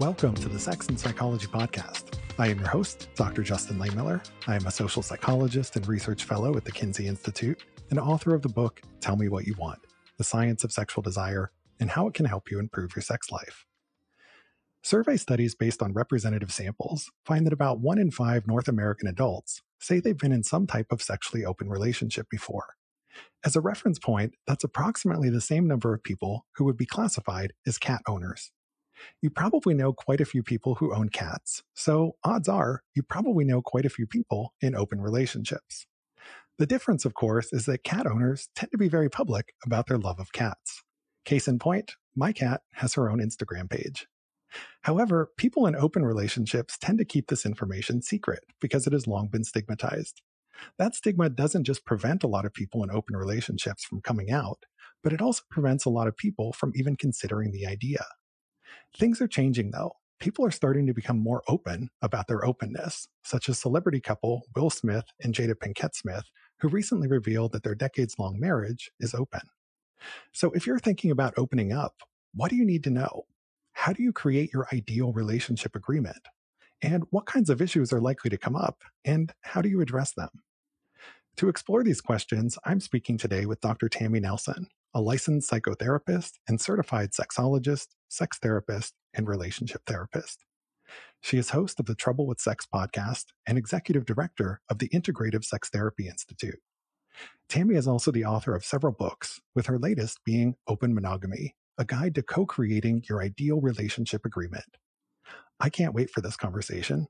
Welcome to the Sex and Psychology Podcast. I am your host, Dr. Justin Lehmiller. I am a social psychologist and research fellow at the Kinsey Institute and author of the book Tell Me What You Want The Science of Sexual Desire and How It Can Help You Improve Your Sex Life. Survey studies based on representative samples find that about one in five North American adults say they've been in some type of sexually open relationship before. As a reference point, that's approximately the same number of people who would be classified as cat owners. You probably know quite a few people who own cats, so odds are you probably know quite a few people in open relationships. The difference, of course, is that cat owners tend to be very public about their love of cats. Case in point, my cat has her own Instagram page. However, people in open relationships tend to keep this information secret because it has long been stigmatized. That stigma doesn't just prevent a lot of people in open relationships from coming out, but it also prevents a lot of people from even considering the idea. Things are changing though. People are starting to become more open about their openness, such as celebrity couple Will Smith and Jada Pinkett Smith, who recently revealed that their decades long marriage is open. So if you're thinking about opening up, what do you need to know? How do you create your ideal relationship agreement? And what kinds of issues are likely to come up? And how do you address them? To explore these questions, I'm speaking today with Dr. Tammy Nelson, a licensed psychotherapist and certified sexologist, sex therapist, and relationship therapist. She is host of the Trouble with Sex podcast and executive director of the Integrative Sex Therapy Institute. Tammy is also the author of several books, with her latest being Open Monogamy, a guide to co creating your ideal relationship agreement. I can't wait for this conversation.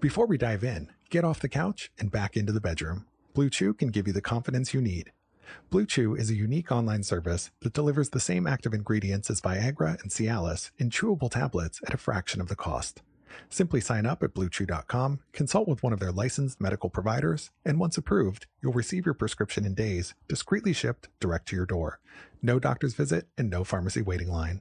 Before we dive in, get off the couch and back into the bedroom. Blue Chew can give you the confidence you need. Blue Chew is a unique online service that delivers the same active ingredients as Viagra and Cialis in chewable tablets at a fraction of the cost. Simply sign up at bluechew.com, consult with one of their licensed medical providers, and once approved, you'll receive your prescription in days, discreetly shipped direct to your door. No doctor's visit and no pharmacy waiting line.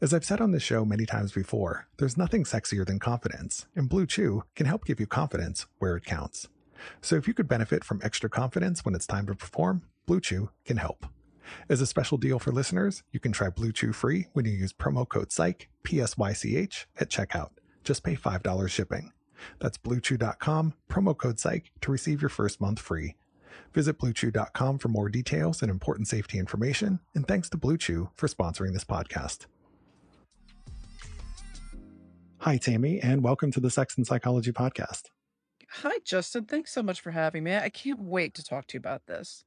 As I've said on this show many times before, there's nothing sexier than confidence, and Blue Chew can help give you confidence where it counts. So if you could benefit from extra confidence when it's time to perform, Blue Chew can help. As a special deal for listeners, you can try Blue Chew free when you use promo code PSYCH, P-S-Y-C-H, at checkout. Just pay $5 shipping. That's bluechew.com, promo code PSYCH to receive your first month free. Visit bluechew.com for more details and important safety information, and thanks to Blue Chew for sponsoring this podcast. Hi, Tammy, and welcome to the Sex and Psychology Podcast. Hi, Justin. Thanks so much for having me. I can't wait to talk to you about this.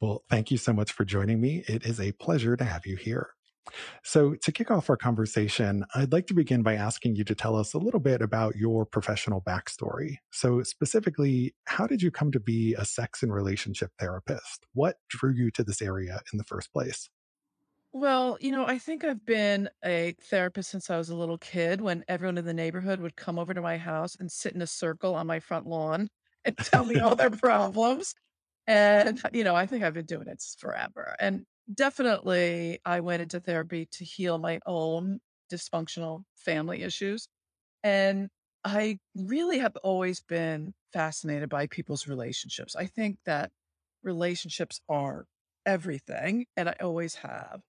Well, thank you so much for joining me. It is a pleasure to have you here. So, to kick off our conversation, I'd like to begin by asking you to tell us a little bit about your professional backstory. So, specifically, how did you come to be a sex and relationship therapist? What drew you to this area in the first place? Well, you know, I think I've been a therapist since I was a little kid when everyone in the neighborhood would come over to my house and sit in a circle on my front lawn and tell me all their problems. And, you know, I think I've been doing it forever. And definitely, I went into therapy to heal my own dysfunctional family issues. And I really have always been fascinated by people's relationships. I think that relationships are everything, and I always have.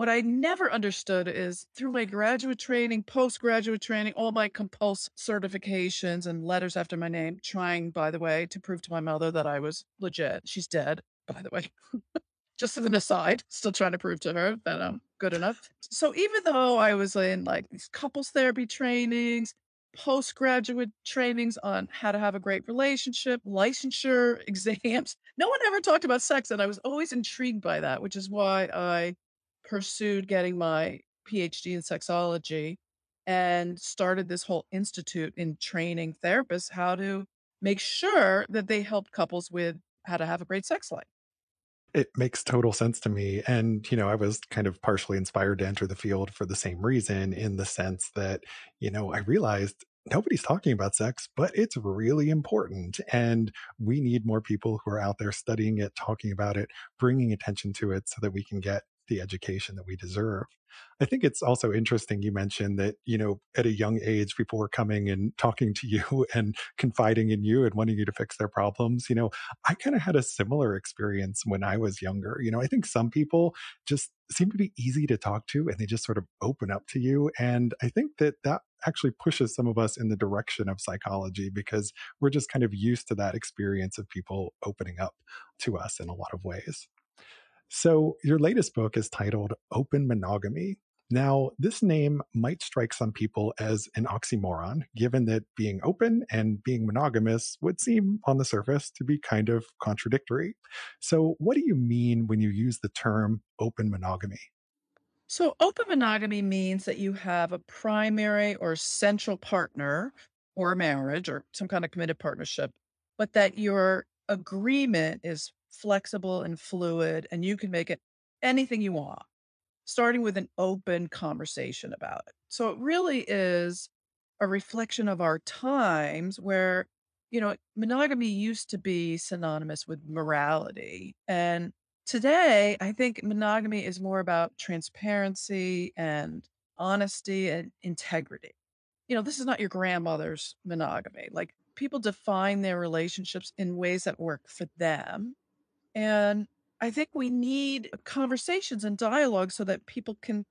What I never understood is through my graduate training, postgraduate training, all my compulse certifications and letters after my name, trying, by the way, to prove to my mother that I was legit. She's dead, by the way. Just as an aside, still trying to prove to her that I'm good enough. So even though I was in like these couples therapy trainings, postgraduate trainings on how to have a great relationship, licensure exams, no one ever talked about sex. And I was always intrigued by that, which is why I pursued getting my PhD in sexology and started this whole institute in training therapists how to make sure that they helped couples with how to have a great sex life. It makes total sense to me. And, you know, I was kind of partially inspired to enter the field for the same reason, in the sense that, you know, I realized nobody's talking about sex, but it's really important. And we need more people who are out there studying it, talking about it, bringing attention to it so that we can get the education that we deserve. I think it's also interesting you mentioned that, you know, at a young age, people were coming and talking to you and confiding in you and wanting you to fix their problems. You know, I kind of had a similar experience when I was younger. You know, I think some people just seem to be easy to talk to and they just sort of open up to you. And I think that that actually pushes some of us in the direction of psychology because we're just kind of used to that experience of people opening up to us in a lot of ways. So, your latest book is titled Open Monogamy. Now, this name might strike some people as an oxymoron, given that being open and being monogamous would seem on the surface to be kind of contradictory. So, what do you mean when you use the term open monogamy? So, open monogamy means that you have a primary or central partner or marriage or some kind of committed partnership, but that your agreement is flexible and fluid, and you can make it anything you want, starting with an open conversation about it. So it really is a reflection of our times where, you know, monogamy used to be synonymous with morality. And today, I think monogamy is more about transparency and honesty and integrity. You know, this is not your grandmother's monogamy. Like people define their relationships in ways that work for them and I think we need conversations and dialogue so that people can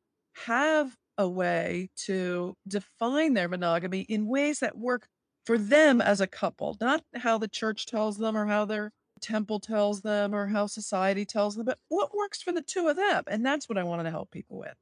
have a way to define their monogamy in ways that work for them as a couple, not how the church tells them or how their temple tells them or how society tells them, but what works for the two of them. And that's what I wanted to help people with.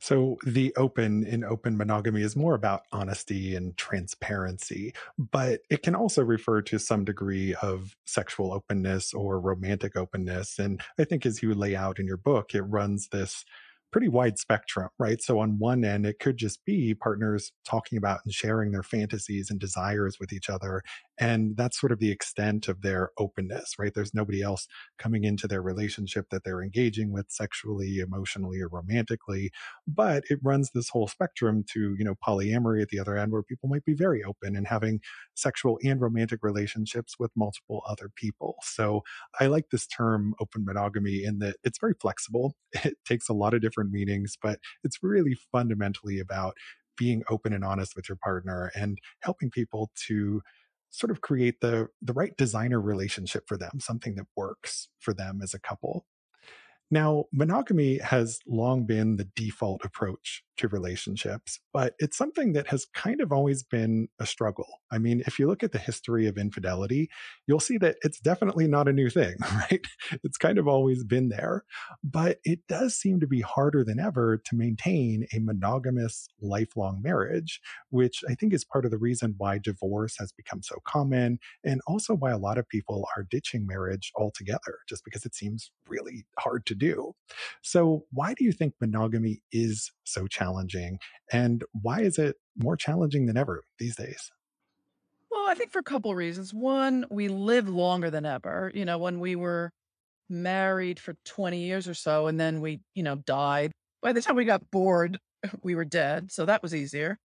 So the open in open monogamy is more about honesty and transparency, but it can also refer to some degree of sexual openness or romantic openness. And I think as you lay out in your book, it runs this pretty wide spectrum, right? So on one end, it could just be partners talking about and sharing their fantasies and desires with each other. And that's sort of the extent of their openness, right? There's nobody else coming into their relationship that they're engaging with sexually, emotionally, or romantically. But it runs this whole spectrum to, you know, polyamory at the other end where people might be very open and having sexual and romantic relationships with multiple other people. So I like this term open monogamy in that it's very flexible. It takes a lot of different meanings, but it's really fundamentally about being open and honest with your partner and helping people to sort of create the the right designer relationship for them, something that works for them as a couple. Now, monogamy has long been the default approach to relationships, but it's something that has kind of always been a struggle. I mean, if you look at the history of infidelity, you'll see that it's definitely not a new thing, right? It's kind of always been there, but it does seem to be harder than ever to maintain a monogamous lifelong marriage, which I think is part of the reason why divorce has become so common and also why a lot of people are ditching marriage altogether, just because it seems really hard to do. So, why do you think monogamy is so challenging? And why is it more challenging than ever these days? Well, I think for a couple reasons. One, we live longer than ever. You know, when we were married for 20 years or so, and then we, you know, died. By the time we got bored, we were dead. So that was easier.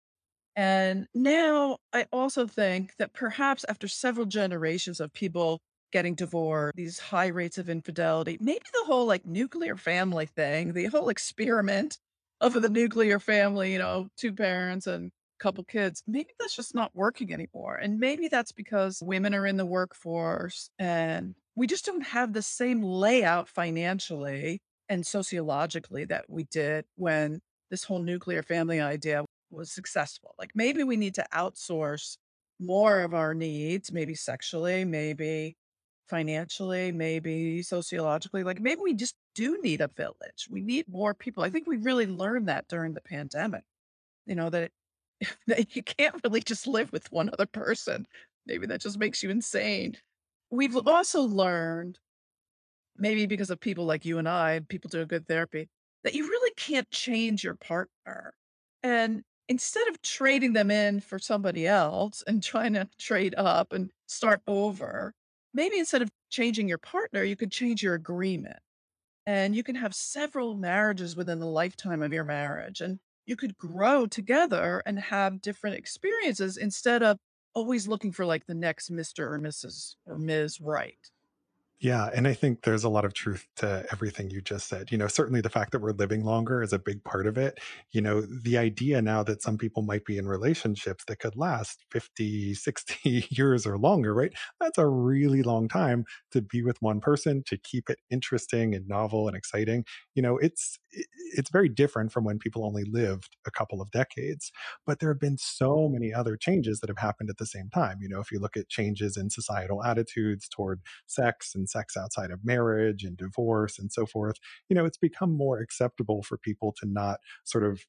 And now I also think that perhaps after several generations of people getting divorced, these high rates of infidelity, maybe the whole like nuclear family thing, the whole experiment of the nuclear family, you know, two parents and a couple kids, maybe that's just not working anymore. And maybe that's because women are in the workforce and we just don't have the same layout financially and sociologically that we did when this whole nuclear family idea was successful. Like maybe we need to outsource more of our needs, maybe sexually, maybe financially, maybe sociologically. Like maybe we just do need a village. We need more people. I think we really learned that during the pandemic. You know that, that you can't really just live with one other person. Maybe that just makes you insane. We've also learned, maybe because of people like you and I, people doing good therapy, that you really can't change your partner. And instead of trading them in for somebody else and trying to trade up and start over, maybe instead of changing your partner, you could change your agreement. And you can have several marriages within the lifetime of your marriage. And you could grow together and have different experiences instead of always looking for like the next Mr. or Mrs. or Ms. Right. Yeah. And I think there's a lot of truth to everything you just said. You know, certainly the fact that we're living longer is a big part of it. You know, the idea now that some people might be in relationships that could last 50, 60 years or longer, right? That's a really long time to be with one person, to keep it interesting and novel and exciting. You know, it's it's very different from when people only lived a couple of decades. But there have been so many other changes that have happened at the same time. You know, if you look at changes in societal attitudes toward sex and sex outside of marriage and divorce and so forth, you know, it's become more acceptable for people to not sort of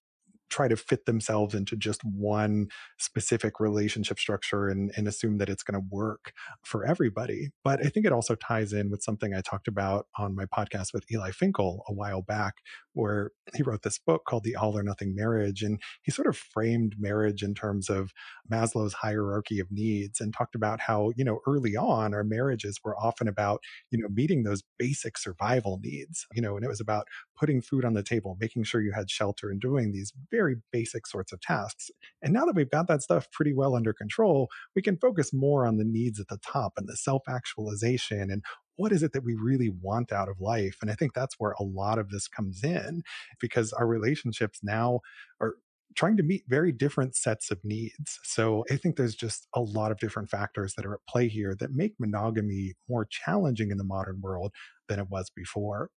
try to fit themselves into just one specific relationship structure and, and assume that it's going to work for everybody. But I think it also ties in with something I talked about on my podcast with Eli Finkel a while back, where he wrote this book called The All or Nothing Marriage. And he sort of framed marriage in terms of Maslow's hierarchy of needs and talked about how, you know, early on our marriages were often about, you know, meeting those basic survival needs, you know, and it was about putting food on the table, making sure you had shelter and doing these very basic sorts of tasks. And now that we've got that stuff pretty well under control, we can focus more on the needs at the top and the self actualization and what is it that we really want out of life? And I think that's where a lot of this comes in because our relationships now are trying to meet very different sets of needs. So I think there's just a lot of different factors that are at play here that make monogamy more challenging in the modern world than it was before.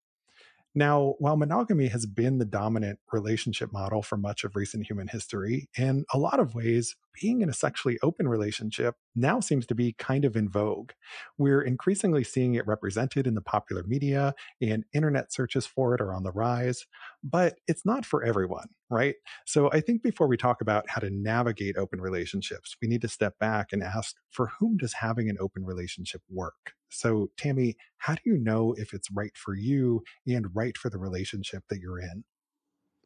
Now, while monogamy has been the dominant relationship model for much of recent human history, in a lot of ways, being in a sexually open relationship now seems to be kind of in vogue. We're increasingly seeing it represented in the popular media, and internet searches for it are on the rise, but it's not for everyone, right? So I think before we talk about how to navigate open relationships, we need to step back and ask for whom does having an open relationship work? So, Tammy, how do you know if it's right for you and right for the relationship that you're in?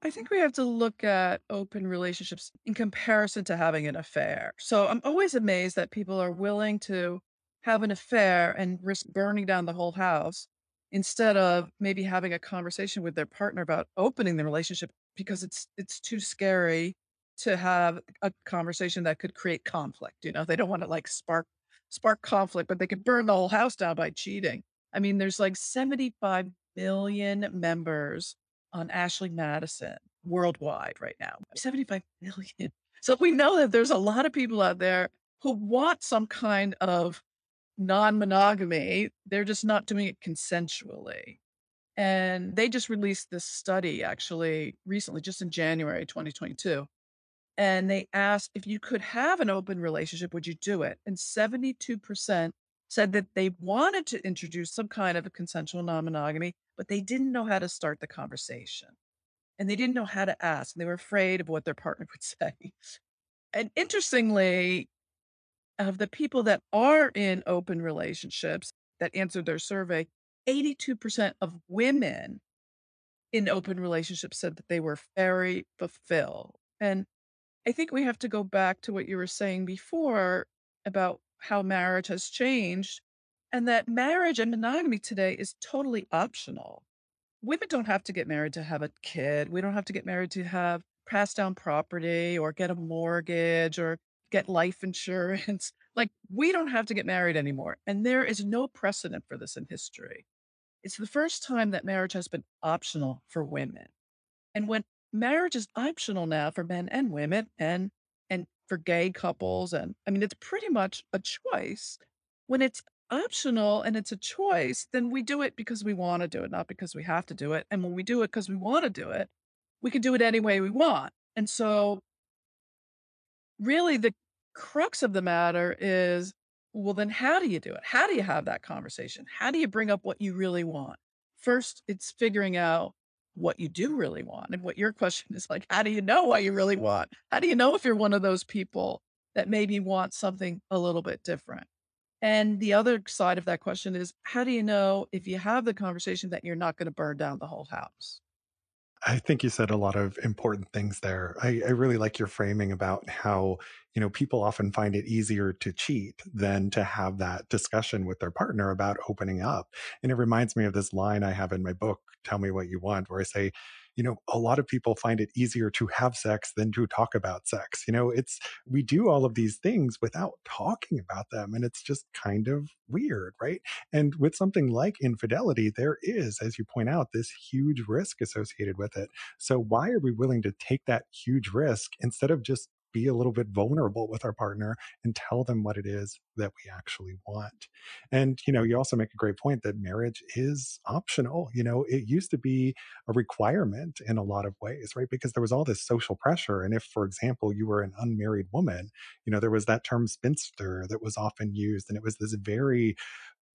I think we have to look at open relationships in comparison to having an affair. So I'm always amazed that people are willing to have an affair and risk burning down the whole house instead of maybe having a conversation with their partner about opening the relationship because it's it's too scary to have a conversation that could create conflict. You know, they don't want to like spark spark conflict, but they could burn the whole house down by cheating. I mean, there's like 75 million members on Ashley Madison worldwide right now. 75 million. So we know that there's a lot of people out there who want some kind of non-monogamy. They're just not doing it consensually. And they just released this study actually recently, just in January 2022. And they asked if you could have an open relationship, would you do it? And 72% said that they wanted to introduce some kind of a consensual non monogamy, but they didn't know how to start the conversation. And they didn't know how to ask. And they were afraid of what their partner would say. And interestingly, of the people that are in open relationships that answered their survey, 82% of women in open relationships said that they were very fulfilled. And I think we have to go back to what you were saying before about how marriage has changed and that marriage and monogamy today is totally optional. Women don't have to get married to have a kid. We don't have to get married to have pass down property or get a mortgage or get life insurance. Like, we don't have to get married anymore. And there is no precedent for this in history. It's the first time that marriage has been optional for women. And when marriage is optional now for men and women and and for gay couples and I mean it's pretty much a choice. When it's optional and it's a choice, then we do it because we want to do it, not because we have to do it. And when we do it because we want to do it, we can do it any way we want. And so really the crux of the matter is well then how do you do it? How do you have that conversation? How do you bring up what you really want? First, it's figuring out what you do really want. And what your question is like, how do you know what you really want? How do you know if you're one of those people that maybe want something a little bit different? And the other side of that question is, how do you know if you have the conversation that you're not going to burn down the whole house? I think you said a lot of important things there. I, I, really like your framing about how, you know, people often find it easier to cheat than to have that discussion with their partner about opening up. And it reminds me of this line I have in my book, Tell Me What You Want, where I say, you know, a lot of people find it easier to have sex than to talk about sex. You know, it's, we do all of these things without talking about them. And it's just kind of weird, right? And with something like infidelity, there is, as you point out, this huge risk associated with it. So why are we willing to take that huge risk instead of just be a little bit vulnerable with our partner and tell them what it is that we actually want. And, you know, you also make a great point that marriage is optional. You know, it used to be a requirement in a lot of ways, right? Because there was all this social pressure. And if, for example, you were an unmarried woman, you know, there was that term spinster that was often used. And it was this very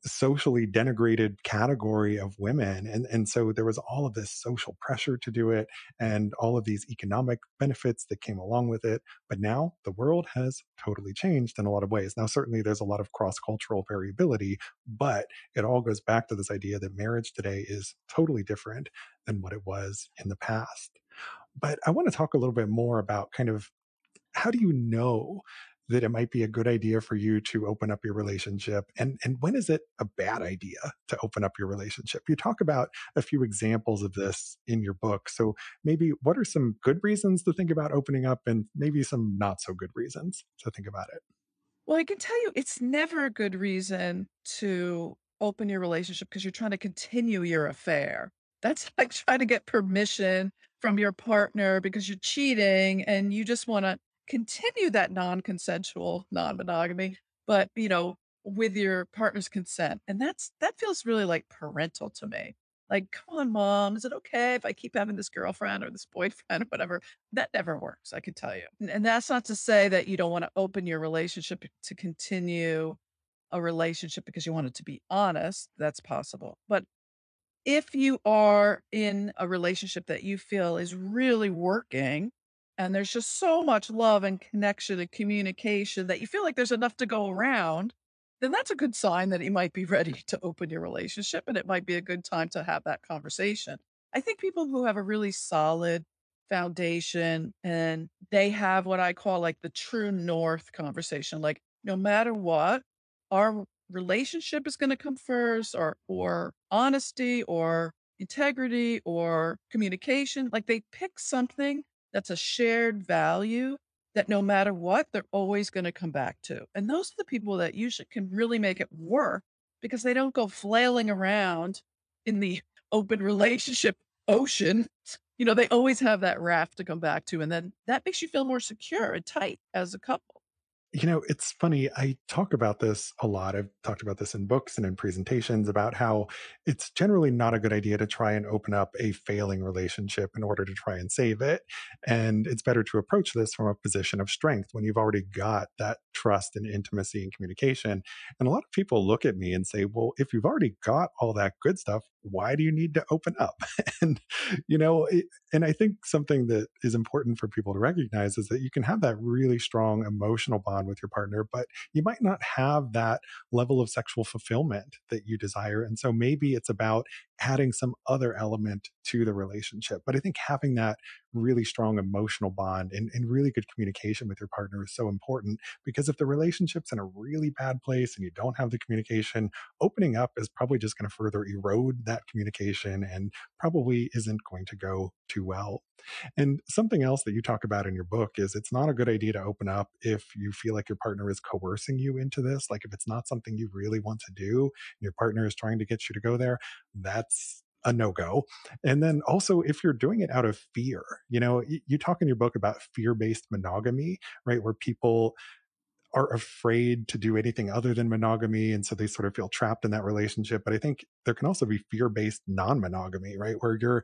socially denigrated category of women and and so there was all of this social pressure to do it and all of these economic benefits that came along with it but now the world has totally changed in a lot of ways. Now certainly there's a lot of cross cultural variability but it all goes back to this idea that marriage today is totally different than what it was in the past. But i want to talk a little bit more about kind of how do you know that it might be a good idea for you to open up your relationship and and when is it a bad idea to open up your relationship? You talk about a few examples of this in your book so maybe what are some good reasons to think about opening up and maybe some not so good reasons to think about it? Well i can tell you it's never a good reason to open your relationship because you're trying to continue your affair. That's like trying to get permission from your partner because you're cheating and you just want to continue that non-consensual non-monogamy, but, you know, with your partner's consent. And that's that feels really like parental to me. Like, come on, mom, is it okay if I keep having this girlfriend or this boyfriend or whatever? That never works, I can tell you. And that's not to say that you don't want to open your relationship to continue a relationship because you want it to be honest. That's possible. But if you are in a relationship that you feel is really working and there's just so much love and connection and communication that you feel like there's enough to go around, then that's a good sign that you might be ready to open your relationship and it might be a good time to have that conversation. I think people who have a really solid foundation and they have what I call like the true north conversation, like no matter what, our relationship is going to come first or or honesty or integrity or communication, like they pick something that's a shared value that no matter what, they're always going to come back to. And those are the people that usually can really make it work because they don't go flailing around in the open relationship ocean. You know, they always have that raft to come back to. And then that makes you feel more secure and tight as a couple. You know, it's funny. I talk about this a lot. I've talked about this in books and in presentations about how it's generally not a good idea to try and open up a failing relationship in order to try and save it. And it's better to approach this from a position of strength when you've already got that trust and intimacy and communication. And a lot of people look at me and say, well, if you've already got all that good stuff, why do you need to open up? and, you know, it, and I think something that is important for people to recognize is that you can have that really strong emotional bond with your partner, but you might not have that level of sexual fulfillment that you desire. And so maybe it's about adding some other element to the relationship. But I think having that really strong emotional bond and, and really good communication with your partner is so important because if the relationship's in a really bad place and you don't have the communication, opening up is probably just going to further erode that communication and probably isn't going to go too well. And something else that you talk about in your book is it's not a good idea to open up if you feel like your partner is coercing you into this. Like if it's not something you really want to do, and your partner is trying to get you to go there, that's a no go. And then also, if you're doing it out of fear, you know, you, talk in your book about fear based monogamy, right? Where people are afraid to do anything other than monogamy. And so they sort of feel trapped in that relationship. But I think there can also be fear based non monogamy, right? Where you're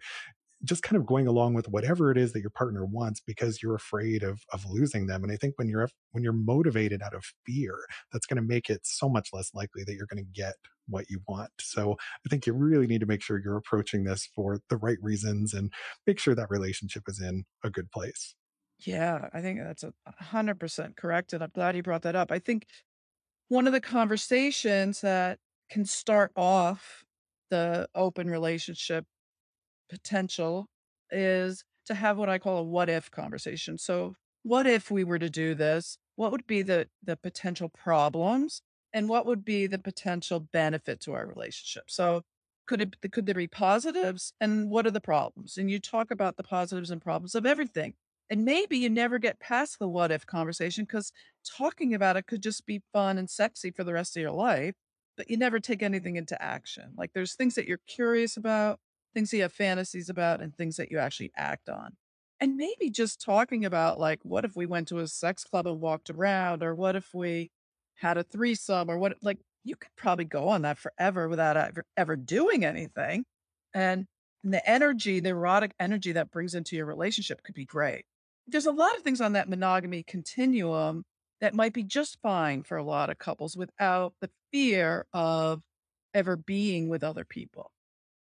just kind of going along with whatever it is that your partner wants because you're afraid of of losing them and i think when you're when you're motivated out of fear that's going to make it so much less likely that you're going to get what you want. So i think you really need to make sure you're approaching this for the right reasons and make sure that relationship is in a good place. Yeah i think that's a 100% correct and i'm glad you brought that up. I think one of the conversations that can start off the open relationship potential is to have what I call a what if conversation. So, what if we were to do this? What would be the the potential problems and what would be the potential benefit to our relationship? So, could it could there be positives and what are the problems? And you talk about the positives and problems of everything. And maybe you never get past the what if conversation because talking about it could just be fun and sexy for the rest of your life, but you never take anything into action. Like there's things that you're curious about, things that you have fantasies about, and things that you actually act on. And maybe just talking about like, what if we went to a sex club and walked around, or what if we had a threesome, or what like you could probably go on that forever without ever, ever doing anything. And the energy, the erotic energy that brings into your relationship could be great. There's a lot of things on that monogamy continuum that might be just fine for a lot of couples without the fear of ever being with other people.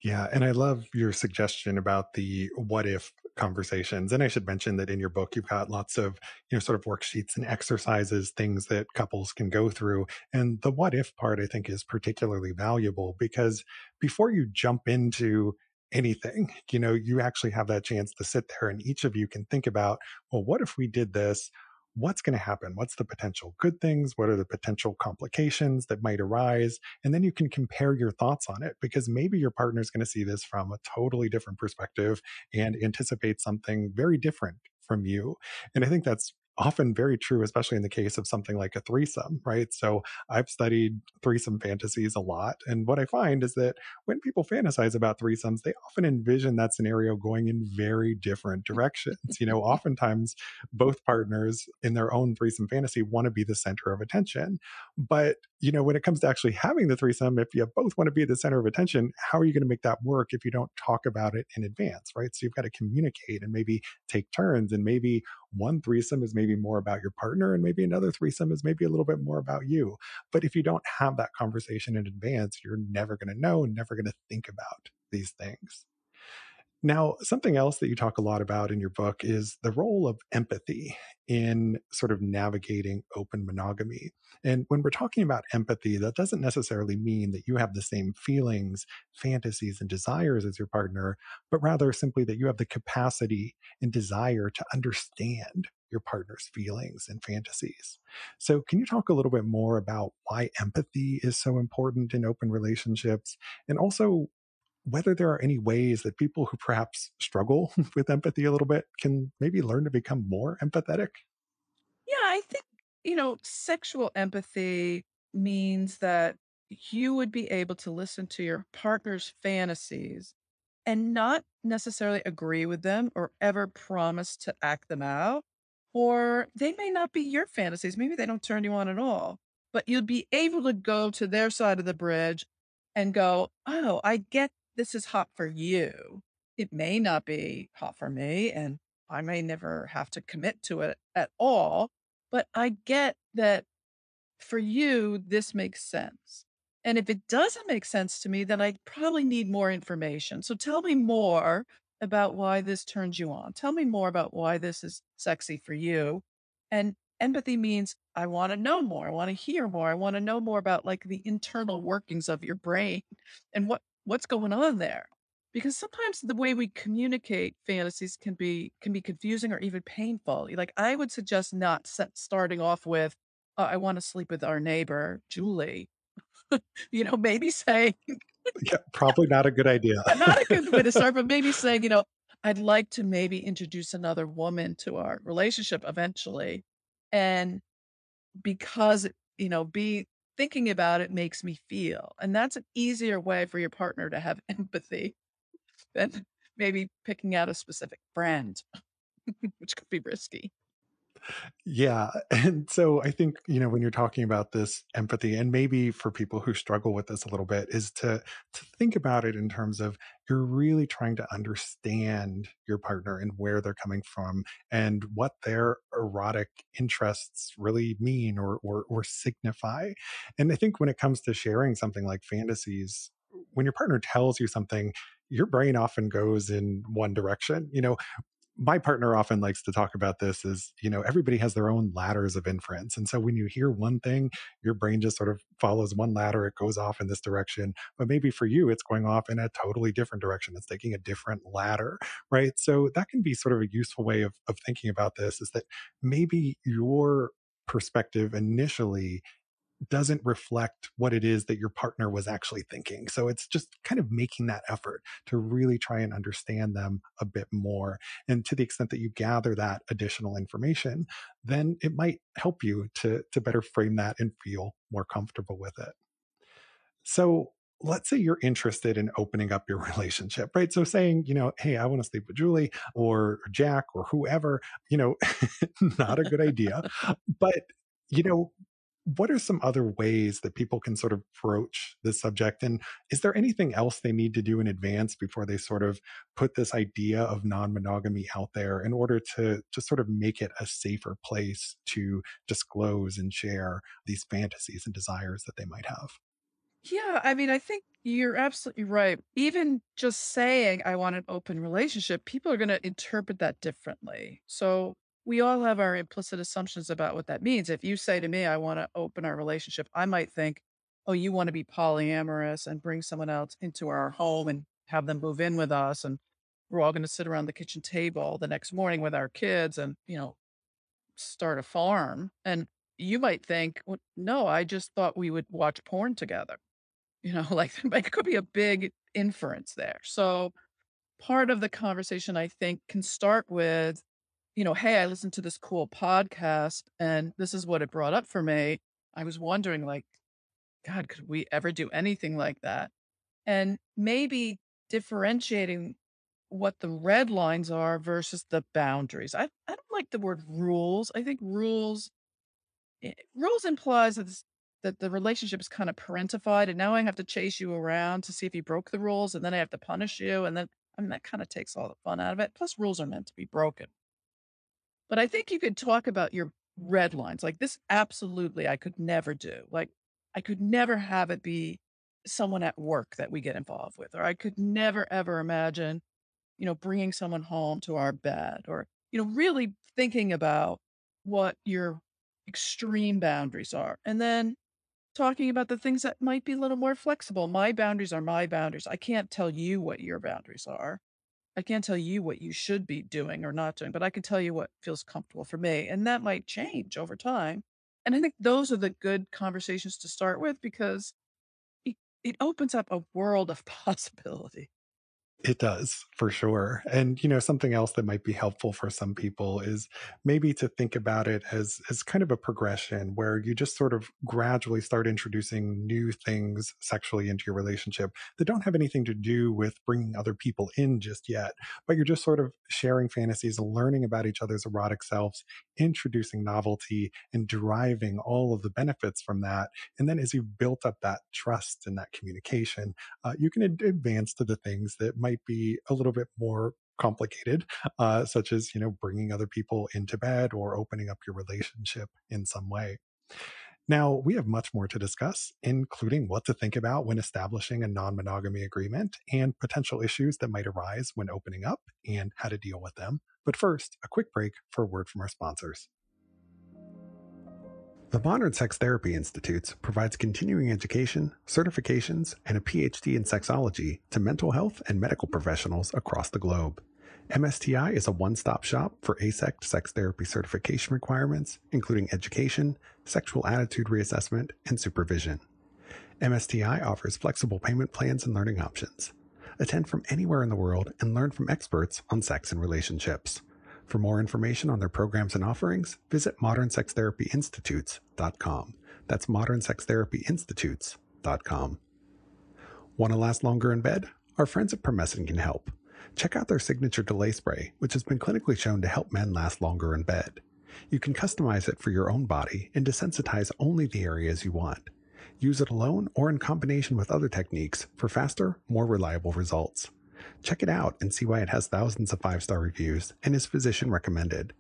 Yeah. And I love your suggestion about the what if conversations. And I should mention that in your book, you've got lots of, you know, sort of worksheets and exercises, things that couples can go through. And the what if part, I think, is particularly valuable because before you jump into anything, you know, you actually have that chance to sit there and each of you can think about, well, what if we did this? What's going to happen? What's the potential good things? What are the potential complications that might arise? And then you can compare your thoughts on it because maybe your partner is going to see this from a totally different perspective and anticipate something very different from you. And I think that's often very true, especially in the case of something like a threesome, right? So I've studied threesome fantasies a lot. And what I find is that when people fantasize about threesomes, they often envision that scenario going in very different directions. you know, oftentimes both partners in their own threesome fantasy want to be the center of attention. But, you know, when it comes to actually having the threesome, if you both want to be the center of attention, how are you going to make that work if you don't talk about it in advance, right? So you've got to communicate and maybe take turns and maybe one threesome is maybe more about your partner and maybe another threesome is maybe a little bit more about you. But if you don't have that conversation in advance, you're never going to know never going to think about these things. Now, something else that you talk a lot about in your book is the role of empathy in sort of navigating open monogamy. And when we're talking about empathy, that doesn't necessarily mean that you have the same feelings, fantasies, and desires as your partner, but rather simply that you have the capacity and desire to understand your partner's feelings and fantasies. So, can you talk a little bit more about why empathy is so important in open relationships and also whether there are any ways that people who perhaps struggle with empathy a little bit can maybe learn to become more empathetic? Yeah, I think, you know, sexual empathy means that you would be able to listen to your partner's fantasies and not necessarily agree with them or ever promise to act them out. Or they may not be your fantasies. Maybe they don't turn you on at all, but you'd be able to go to their side of the bridge and go, Oh, I get this is hot for you. It may not be hot for me, and I may never have to commit to it at all. But I get that for you, this makes sense. And if it doesn't make sense to me, then I probably need more information. So tell me more about why this turns you on. Tell me more about why this is sexy for you. And empathy means I want to know more. I want to hear more. I want to know more about like the internal workings of your brain and what what's going on there? Because sometimes the way we communicate fantasies can be can be confusing or even painful. Like I would suggest not set, starting off with, uh, "I want to sleep with our neighbor, Julie." you know, maybe saying, yeah, probably not a good idea. not a good way to start, but maybe saying, you know, I'd like to maybe introduce another woman to our relationship eventually, and because you know, be thinking about it makes me feel. And that's an easier way for your partner to have empathy than maybe picking out a specific brand, which could be risky. Yeah. And so I think, you know, when you're talking about this empathy, and maybe for people who struggle with this a little bit, is to to think about it in terms of you're really trying to understand your partner and where they're coming from and what their erotic interests really mean or or, or signify. And I think when it comes to sharing something like fantasies, when your partner tells you something, your brain often goes in one direction. You know, my partner often likes to talk about this is you know everybody has their own ladders of inference and so when you hear one thing your brain just sort of follows one ladder it goes off in this direction but maybe for you it's going off in a totally different direction it's taking a different ladder right? So that can be sort of a useful way of, of thinking about this is that maybe your perspective initially doesn't reflect what it is that your partner was actually thinking. So it's just kind of making that effort to really try and understand them a bit more. And to the extent that you gather that additional information, then it might help you to, to better frame that and feel more comfortable with it. So let's say you're interested in opening up your relationship, right? So saying, you know, hey, I want to sleep with Julie or Jack or whoever, you know, not a good idea. But, you know, what are some other ways that people can sort of broach this subject? And is there anything else they need to do in advance before they sort of put this idea of non monogamy out there in order to to sort of make it a safer place to disclose and share these fantasies and desires that they might have? Yeah, I mean, I think you're absolutely right. Even just saying I want an open relationship, people are going to interpret that differently. So we all have our implicit assumptions about what that means. If you say to me, I want to open our relationship, I might think, oh, you want to be polyamorous and bring someone else into our home and have them move in with us. And we're all going to sit around the kitchen table the next morning with our kids and, you know, start a farm. And you might think, well, no, I just thought we would watch porn together. You know, like it could be a big inference there. So part of the conversation, I think, can start with, you know, hey, I listened to this cool podcast and this is what it brought up for me. I was wondering, like, God, could we ever do anything like that? And maybe differentiating what the red lines are versus the boundaries. I, I don't like the word rules. I think rules eh, rules implies that this, that the relationship is kind of parentified and now I have to chase you around to see if you broke the rules and then I have to punish you and then I mean that kind of takes all the fun out of it. Plus rules are meant to be broken. But I think you could talk about your red lines. Like this absolutely I could never do. Like I could never have it be someone at work that we get involved with or I could never ever imagine you know bringing someone home to our bed or you know really thinking about what your extreme boundaries are. And then talking about the things that might be a little more flexible. My boundaries are my boundaries. I can't tell you what your boundaries are. I can't tell you what you should be doing or not doing, but I can tell you what feels comfortable for me. And that might change over time. And I think those are the good conversations to start with because it, it opens up a world of possibility. It does for sure. And you know, something else that might be helpful for some people is maybe to think about it as as kind of a progression where you just sort of gradually start introducing new things sexually into your relationship that don't have anything to do with bringing other people in just yet, but you're just sort of sharing fantasies, learning about each other's erotic selves, introducing novelty and deriving all of the benefits from that. And then as you've built up that trust and that communication, uh, you can ad- advance to the things that might might be a little bit more complicated, uh, such as, you know, bringing other people into bed or opening up your relationship in some way. Now, we have much more to discuss, including what to think about when establishing a non monogamy agreement and potential issues that might arise when opening up and how to deal with them. But first, a quick break for a word from our sponsors. The Modern Sex Therapy Institutes provides continuing education, certifications, and a PhD in sexology to mental health and medical professionals across the globe. MSTI is a one stop shop for AASECT sex therapy certification requirements, including education, sexual attitude reassessment, and supervision. MSTI offers flexible payment plans and learning options. Attend from anywhere in the world and learn from experts on sex and relationships. For more information on their programs and offerings, visit modernsextherapyinstitutes.com. That's modernsextherapyinstitutes.com. Want to last longer in bed? Our friends at Promescent can help. Check out their signature delay spray, which has been clinically shown to help men last longer in bed. You can customize it for your own body and desensitize only the areas you want. Use it alone or in combination with other techniques for faster, more reliable results. Check it out and see why it has thousands of five star reviews and is physician recommended.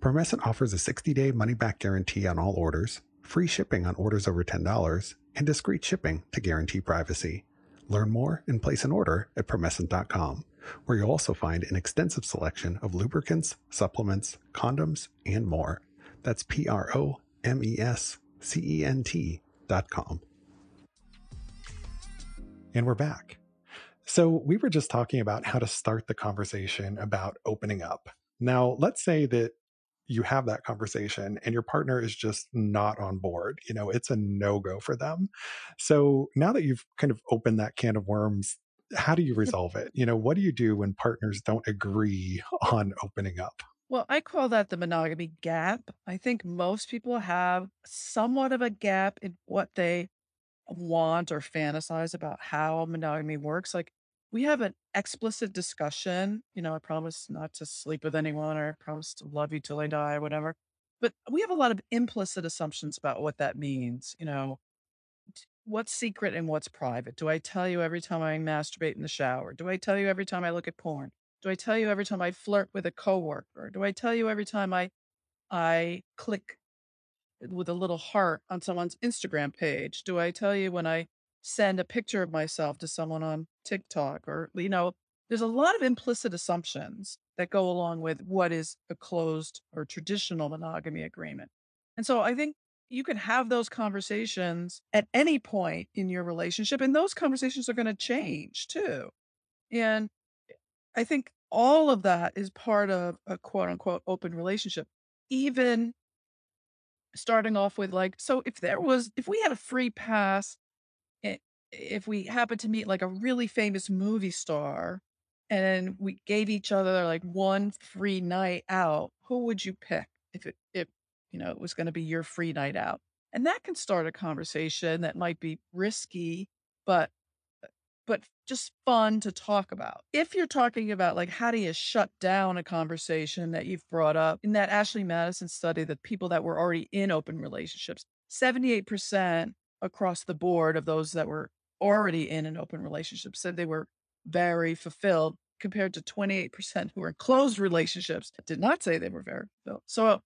Promescent offers a 60 day money back guarantee on all orders, free shipping on orders over $10, and discreet shipping to guarantee privacy. Learn more and place an order at promescent.com, where you'll also find an extensive selection of lubricants, supplements, condoms, and more. That's P R O M E S C E N T dot com. And we're back. So, we were just talking about how to start the conversation about opening up. Now, let's say that you have that conversation and your partner is just not on board. You know, it's a no go for them. So now that you've kind of opened that can of worms, how do you mm. resolve it? You know, what do you do when partners don't agree on opening up? Well, I call that the monogamy gap. I think most people have somewhat of a gap in what they want or fantasize about how monogamy works. Like we have an explicit discussion, you know, I promise not to sleep with anyone or I promise to love you till I die or whatever. But we have a lot of implicit assumptions about what that means. You know, what's secret and what's private? Do I tell you every time I masturbate in the shower? Do I tell you every time I look at porn? Do I tell you every time I flirt with a coworker? Do I tell you every time I I click with a little heart on someone's Instagram page? Do I tell you when I send a picture of myself to someone on TikTok or you know, there's a lot of implicit assumptions that go along with what is a closed or traditional monogamy agreement. And so I think you can have those conversations at any point in your relationship and those conversations are going to change too. And I think all of that is part of a quote unquote open relationship. Even starting off with like, so if there was, if we had a free pass, if we happened to meet like a really famous movie star and we gave each other like one free night out, who would you pick if it, if, you know, it was going to be your free night out? And that can start a conversation that might be risky, but uh, but just fun to talk about. If you're talking about like how do you shut down a conversation that you've brought up in that Ashley Madison study that people that were already in open relationships, 78% across the board of those that were already in an open relationship said they were very fulfilled compared to 28% who were in closed relationships did not say they were very fulfilled. So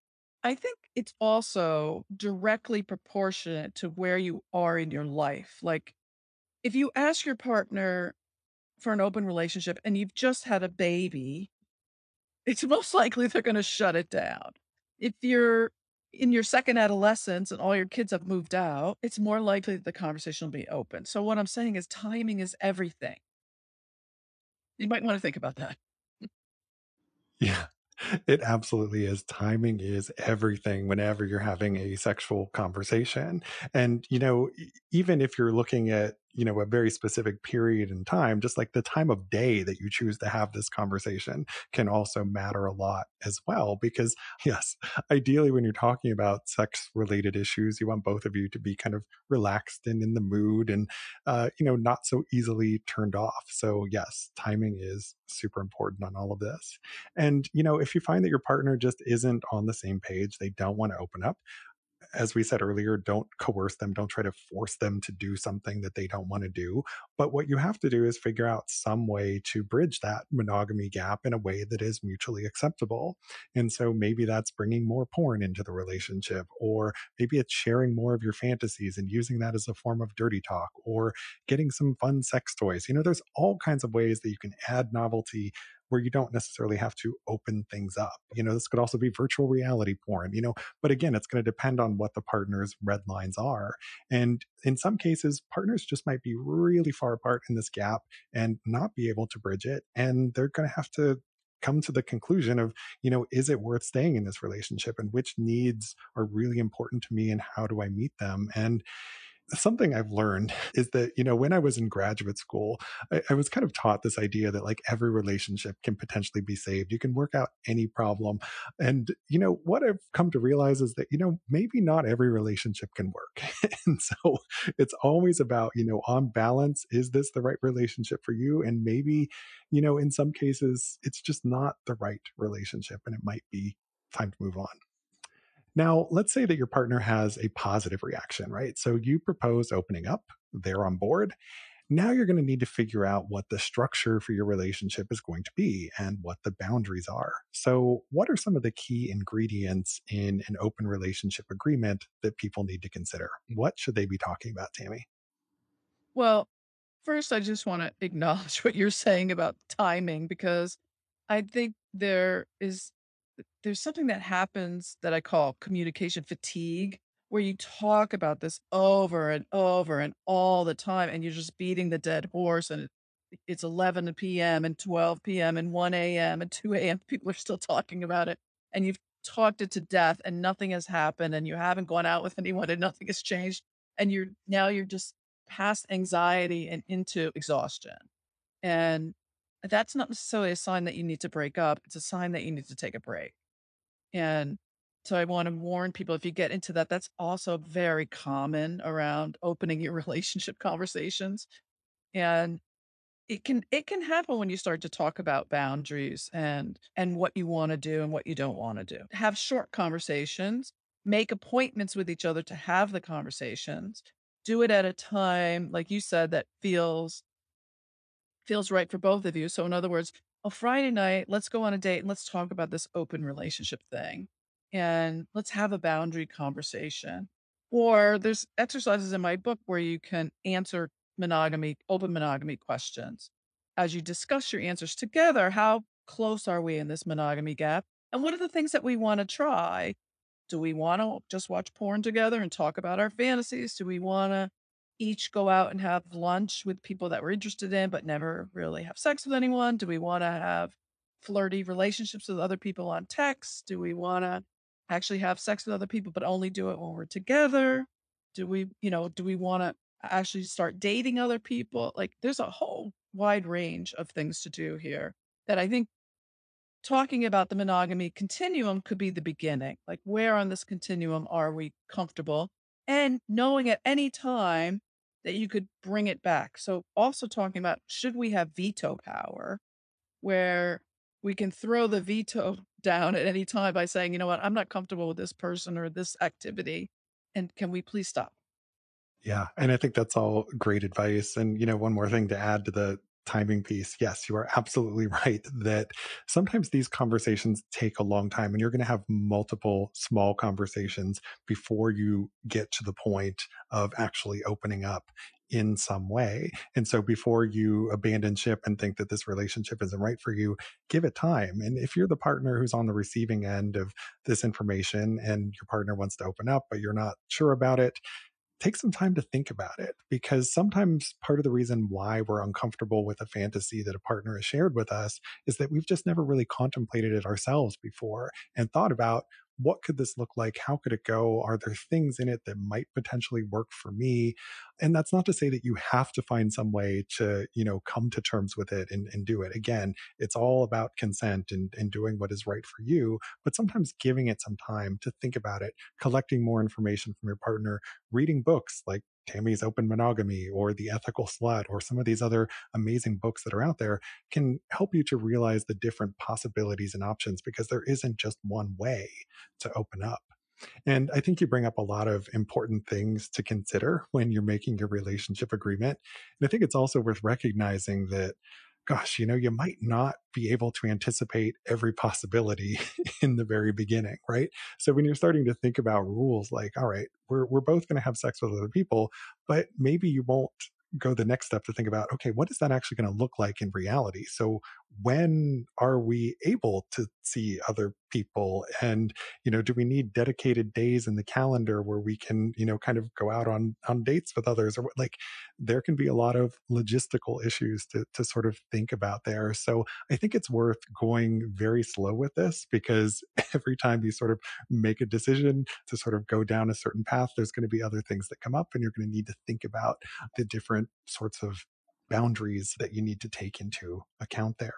I think it's also directly proportionate to where you are in your life. Like if you ask your partner for an open relationship and you've just had a baby, it's most likely they're going to shut it down. If you're in your second adolescence and all your kids have moved out, it's more likely that the conversation will be open. So, what I'm saying is, timing is everything. You might want to think about that. Yeah. It absolutely is. Timing is everything whenever you're having a sexual conversation. And, you know, even if you're looking at you know a very specific period in time just like the time of day that you choose to have this conversation can also matter a lot as well because yes ideally when you're talking about sex related issues you want both of you to be kind of relaxed and in the mood and uh, you know not so easily turned off. So yes timing is super important on all of this. And you know if you find that your partner just isn't on the same page they don't want to open up as we said earlier, don't coerce them. Don't try to force them to do something that they don't want to do. But what you have to do is figure out some way to bridge that monogamy gap in a way that is mutually acceptable. And so maybe that's bringing more porn into the relationship, or maybe it's sharing more of your fantasies and using that as a form of dirty talk, or getting some fun sex toys. You know, there's all kinds of ways that you can add novelty where you don't necessarily have to open things up. You know, this could also be virtual reality porn, you know, but again, it's going to depend on what the partner's red lines are. And in some cases, partners just might be really far apart in this gap and not be able to bridge it. And they're going to have to come to the conclusion of you know is it worth staying in this relationship and which needs are really important to me and how do i meet them and something I've learned is that, you know, when I was in graduate school, I, I, was kind of taught this idea that like every relationship can potentially be saved. You can work out any problem. And, you know, what I've come to realize is that, you know, maybe not every relationship can work. and so it's always about, you know, on balance, is this the right relationship for you? And maybe, you know, in some cases, it's just not the right relationship and it might be time to move on. Now, let's say that your partner has a positive reaction, right? So you propose opening up, they're on board. Now you're going to need to figure out what the structure for your relationship is going to be and what the boundaries are. So, what are some of the key ingredients in an open relationship agreement that people need to consider? What should they be talking about, Tammy? Well, first, I just want to acknowledge what you're saying about timing because I think there is there's something that happens that I call communication fatigue, where you talk about this over and over and all the time, and you're just beating the dead horse. And it's 11 p.m. and 12 p.m. and 1 a.m. and 2 a.m. People are still talking about it. And you've talked it to death and nothing has happened and you haven't gone out with anyone and nothing has changed and you're now you're just past anxiety and into exhaustion. And that's not necessarily a sign that you need to break up. It's a sign that you need to take a break. And so I want to warn people if you get into that, that's also very common around opening your relationship conversations. And it can it can happen when you start to talk about boundaries and and what you want to do and what you don't want to do. Have short conversations, make appointments with each other to have the conversations. Do it at a time like you said that feels feels right for both of you. So in other words, a Friday night, let's go on a date and let's talk about this open relationship thing. And let's have a boundary conversation. Or there's exercises in my book where you can answer monogamy, open monogamy questions. As you discuss your answers together, how close are we in this monogamy gap? And what are the things that we want to try? Do we want to just watch porn together and talk about our fantasies? Do we want to each go out and have lunch with people that we're interested in, but never really have sex with anyone? Do we want to have flirty relationships with other people on text? Do we want to actually have sex with other people, but only do it when we're together? Do we, you know, do we want to actually start dating other people? Like there's a whole wide range of things to do here that I think talking about the monogamy continuum could be the beginning. Like, where on this continuum are we comfortable? And knowing at any time that you could bring it back. So, also talking about should we have veto power where we can throw the veto down at any time by saying, you know what, I'm not comfortable with this person or this activity. And can we please stop? Yeah. And I think that's all great advice. And, you know, one more thing to add to the timing piece. Yes, you are absolutely right that sometimes these conversations take a long time and you're going to have multiple small conversations before you get to the point of actually opening up in some way. And so before you abandon ship and think that this relationship isn't right for you, give it time. And if you're the partner who's on the receiving end of this information and your partner wants to open up, but you're not sure about it, take some time to think about it because sometimes part of the reason why we're uncomfortable with a fantasy that a partner has shared with us is that we've just never really contemplated it ourselves before and thought about what could this look like? How could it go? Are there things in it that might potentially work for me? And that's not to say that you have to find some way to, you know, come to terms with it and, and do it. Again, it's all about consent and, and doing what is right for you, but sometimes giving it some time to think about it, collecting more information from your partner, reading books like Tammy's Open Monogamy or The Ethical Slut or some of these other amazing books that are out there can help you to realize the different possibilities and options because there isn't just one way to open up. And I think you bring up a lot of important things to consider when you're making your relationship agreement. And I think it's also worth recognizing that gosh, you know, you might not be able to anticipate every possibility in the very beginning, right? So when you're starting to think about rules like, all right, we're, we're both going to have sex with other people, but maybe you won't go the next step to think about okay what is that actually going to look like in reality so when are we able to see other people? And you know do we need dedicated days in the calendar where we can you know kind of go out on on dates with others? Or like there can be a lot of logistical issues to to sort of think about there. So i think it's worth going very slow with this because every time you sort of make a decision to sort of go down a certain path there's going to be other things that come up and you're going to need to think about the different sorts of boundaries that you need to take into account there.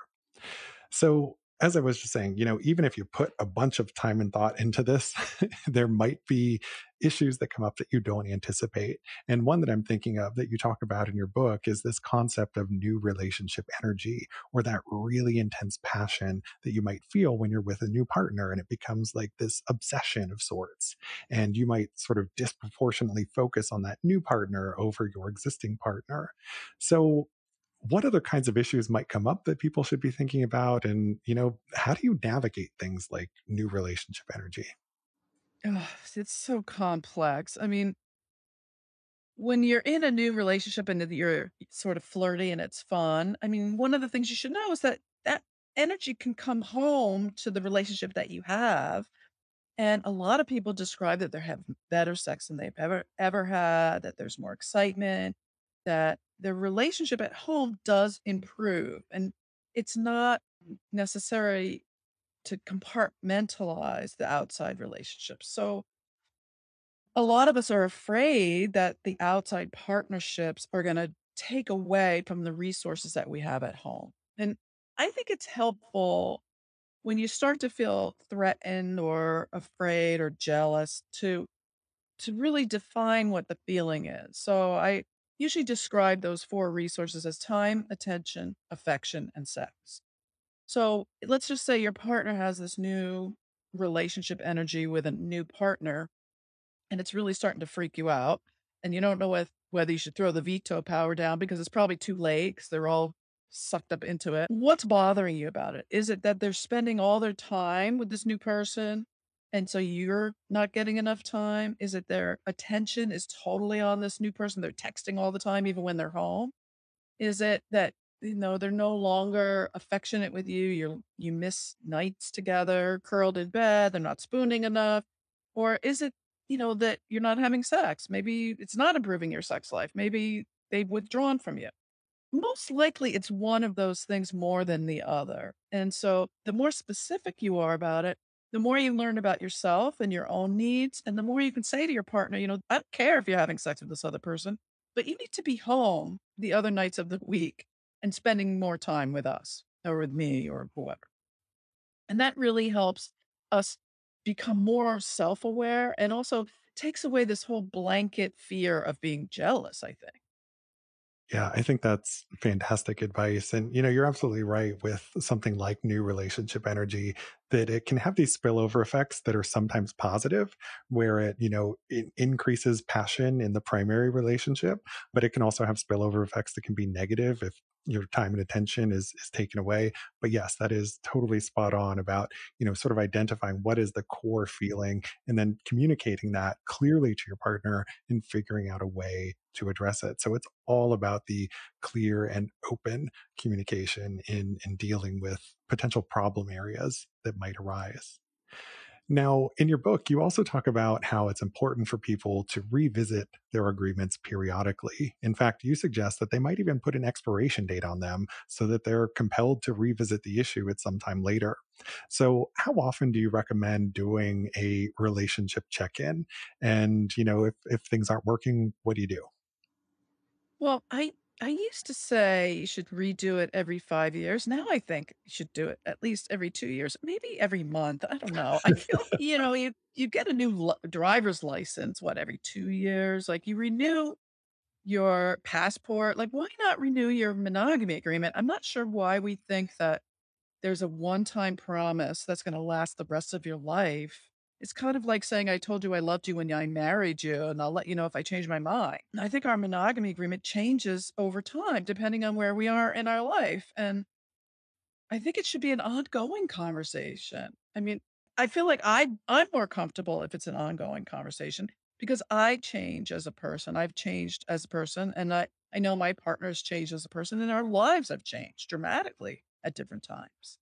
So, as I was just saying, you know, even if you put a bunch of time and thought into this, there might be issues that come up that you don't anticipate. And one that I'm thinking of that you talk about in your book is this concept of new relationship energy or that really intense passion that you might feel when you're with a new partner and it becomes like this obsession of sorts. And you might sort of disproportionately focus on that new partner over your existing partner. So what other kinds of issues might come up that people should be thinking about? And you know how do you navigate things like new relationship energy? Ugh, it's so complex. I mean when you're in a new relationship and you're sort of flirty and it's fun i mean one of the things you should know is that that energy can come home to the relationship that you have and a lot of people describe that they're having better sex than they've ever ever had that there's more excitement that the relationship at home does improve. And it's not necessary to compartmentalize the outside relationships. So a lot of us are afraid that the outside partnerships are going to take away from the resources that we have at home. And I think it's helpful when you start to feel threatened or afraid or jealous to to really define what the feeling is. So I usually describe those four resources as time, attention, affection, and sex. So let's just say your partner has this new relationship energy with a new partner and it's really starting to freak you out. And you don't know whether you should throw the veto power down because it's probably too late because they're all sucked up into it. What's bothering you about it? Is it that they're spending all their time with this new person? And so you're not getting enough time? Is it their attention is totally on this new person? They're texting all the time, even when they're home? Is it that you know they're no longer affectionate with you? You you miss nights together, curled in bed. They're not spooning enough, or is it you know that you're not having sex? Maybe it's not improving your sex life. Maybe they've withdrawn from you. Most likely, it's one of those things more than the other. And so, the more specific you are about it, the more you learn about yourself and your own needs, and the more you can say to your partner, you know, I don't care if you're having sex with this other person, but you need to be home the other nights of the week and spending more time with us or with me or whoever. And that really helps us become more self aware and also takes away this whole blanket fear of being jealous, I think. Yeah, I think that's fantastic advice. And, you know, you're absolutely right with something like new relationship energy that it can have these spillover effects that are sometimes positive, where it, you know, it increases passion in the primary relationship, but it can also have spillover effects that can be negative if your time and attention is is taken away. But yes that is totally spot on about you know sort of identifying what is the core feeling and then communicating that clearly to your partner and figuring out a way to address it. So it's all about the clear and open communication in in dealing with potential problem areas that might arise now, in your book, you also talk about how it's important for people to revisit their agreements periodically. In fact, you suggest that they might even put an expiration date on them so that they're compelled to revisit the issue at some time later. So, how often do you recommend doing a relationship check in? And, you know, if, if things aren't working, what do you do? Well, I I used to say you should redo it every 5 years. Now I think you should do it at least every 2 years, maybe every month. I don't know. I feel, you know, you you get a new li driver's license, what, every 2 years? Like, you renew your passport. Like, why not renew your monogamy agreement? I'm not sure why we think that there's a one-time promise that's gonna last the rest of your life. It's kind of like saying, "I told you I loved you when I married you, and I'll let you know if I change my mind." I think our monogamy agreement changes over time depending on where we are in our life, and I think it should be an ongoing conversation. I mean, I feel like I I'm more comfortable if it's an ongoing conversation because I change as a person. I've changed as a person, and I I know my partner's changed as a person, and our lives have changed dramatically at different times.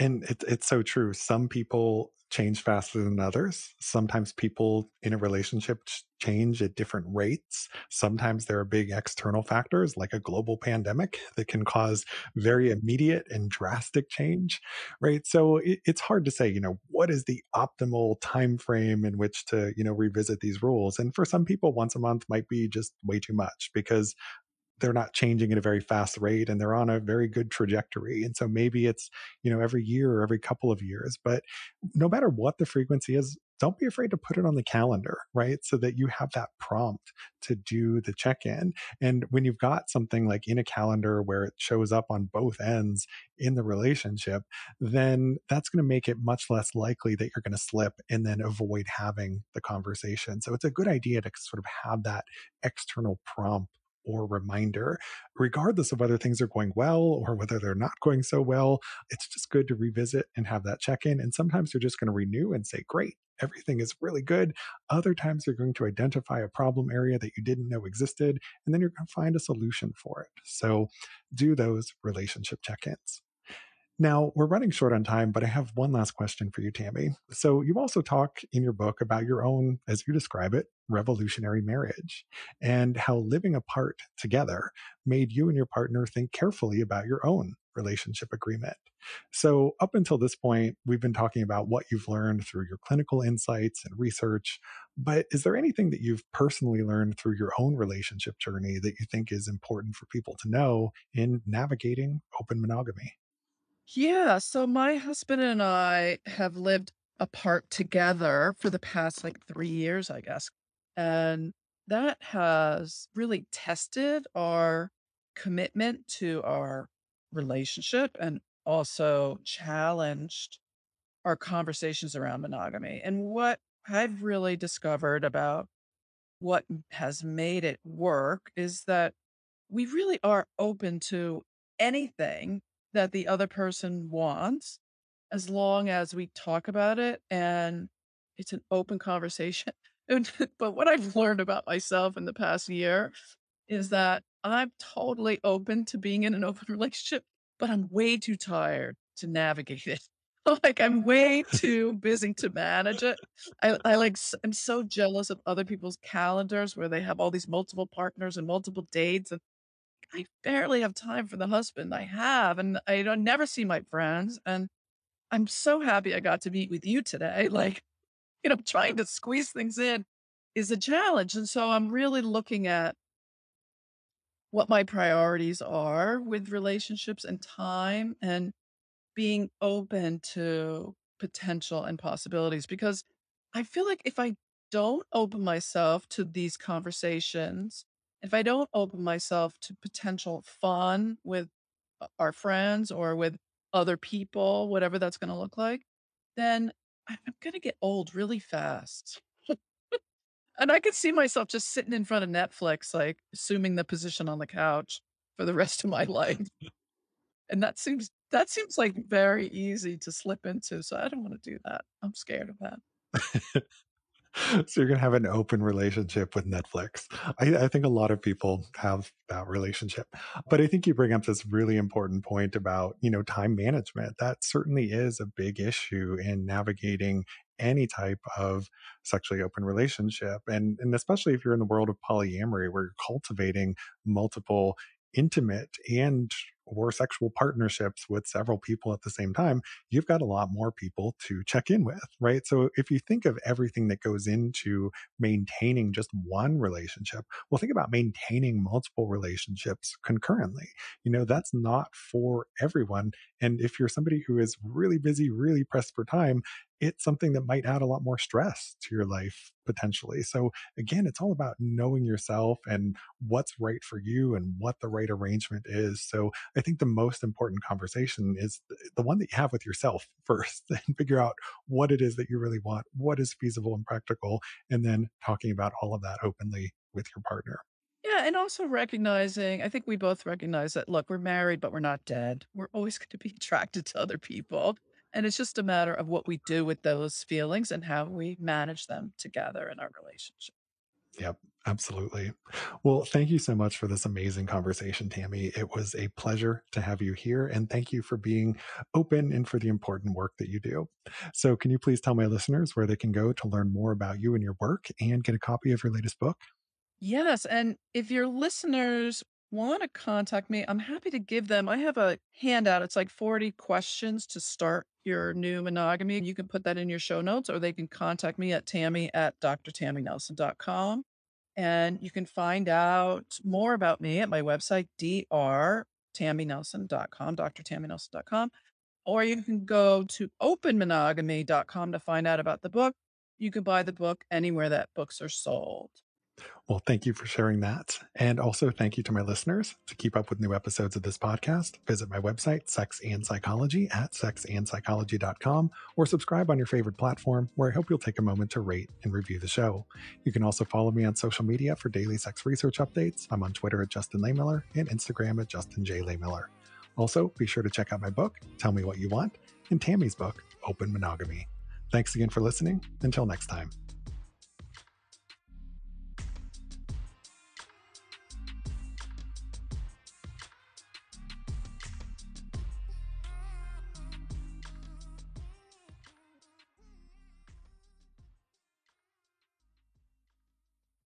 And it, it's so true. Some people change faster than others. Sometimes people in a relationship change at different rates. Sometimes there are big external factors like a global pandemic that can cause very immediate and drastic change, right? So it, it's hard to say, you know, what is the optimal time frame in which to, you know, revisit these rules. And for some people, once a month might be just way too much because they're not changing at a very fast rate and they're on a very good trajectory. And so maybe it's, you know, every year or every couple of years. But no matter what the frequency is, don't be afraid to put it on the calendar, right? So that you have that prompt to do the check in. And when you've got something like in a calendar where it shows up on both ends in the relationship, then that's going to make it much less likely that you're going to slip and then avoid having the conversation. So it's a good idea to sort of have that external prompt or reminder, regardless of whether things are going well or whether they're not going so well. It's just good to revisit and have that check in. And sometimes you're just going to renew and say, great, everything is really good. Other times you're going to identify a problem area that you didn't know existed, and then you're going to find a solution for it. So do those relationship check ins. Now, we're running short on time, but I have one last question for you, Tammy. So, you also talk in your book about your own, as you describe it, revolutionary marriage and how living apart together made you and your partner think carefully about your own relationship agreement. So, up until this point, we've been talking about what you've learned through your clinical insights and research. But is there anything that you've personally learned through your own relationship journey that you think is important for people to know in navigating open monogamy? Yeah, so my husband and I have lived apart together for the past like three years, I guess. And that has really tested our commitment to our relationship and also challenged our conversations around monogamy. And what I've really discovered about what has made it work is that we really are open to anything that the other person wants as long as we talk about it and it's an open conversation. but what I've learned about myself in the past year is that I'm totally open to being in an open relationship, but I'm way too tired to navigate it. like I'm way too busy to manage it. I, I like I'm so jealous of other people's calendars where they have all these multiple partners and multiple dates and I barely have time for the husband I have and I don't never see my friends and I'm so happy I got to meet with you today. Like, you know, trying to squeeze things in is a challenge. And so I'm really looking at what my priorities are with relationships and time and being open to potential and possibilities because I feel like if I don't open myself to these conversations, if I don't open myself to potential fun with uh, our friends or with other people, whatever that's going to look like, then I'm going to get old really fast. and I could see myself just sitting in front of Netflix, like assuming the position on the couch for the rest of my life. and that seems that seems like very easy to slip into. So I don't want to do that. I'm scared of that. so you're going to have an open relationship with Netflix. I, I, think a lot of people have that relationship, but I think you bring up this really important point about, you know, time management. That certainly is a big issue in navigating any type of sexually open relationship. And, and especially if you're in the world of polyamory, where you're cultivating multiple intimate and or sexual partnerships with several people at the same time, you've got a lot more people to check in with, right? So if you think of everything that goes into maintaining just one relationship, well, think about maintaining multiple relationships concurrently. You know, that's not for everyone. And if you're somebody who is really busy, really pressed for time, it's something that might add a lot more stress to your life potentially. So again, it's all about knowing yourself and what's right for you and what the right arrangement is. So I think the most important conversation is the one that you have with yourself first and figure out what it is that you really want, what is feasible and practical, and then talking about all of that openly with your partner. Yeah, and also recognizing, I think we both recognize that, look, we're married, but we're not dead. We're always going to be attracted to other people. And it's just a matter of what we do with those feelings and how we manage them together in our relationship. Yep, absolutely. Well, thank you so much for this amazing conversation, Tammy. It was a pleasure to have you here. And thank you for being open and for the important work that you do. So, can you please tell my listeners where they can go to learn more about you and your work and get a copy of your latest book? Yes. And if your listeners want to contact me, I'm happy to give them. I have a handout. It's like 40 questions to start your new monogamy. You can put that in your show notes or they can contact me at tammy at drtammynelson.com. And you can find out more about me at my website, drtammynelson.com, drtammynelson.com. Or you can go to openmonogamy.com to find out about the book. You can buy the book anywhere that books are sold. Well, thank you for sharing that. And also thank you to my listeners. To keep up with new episodes of this podcast, visit my website, Sex and Psychology, at sexandpsychology.com, or subscribe on your favorite platform, where I hope you'll take a moment to rate and review the show. You can also follow me on social media for daily sex research updates. I'm on Twitter at Justin Lehmiller and Instagram at Justin J. Lehmiller. Also, be sure to check out my book, Tell Me What You Want, and Tammy's book, Open Monogamy. Thanks again for listening. Until next time.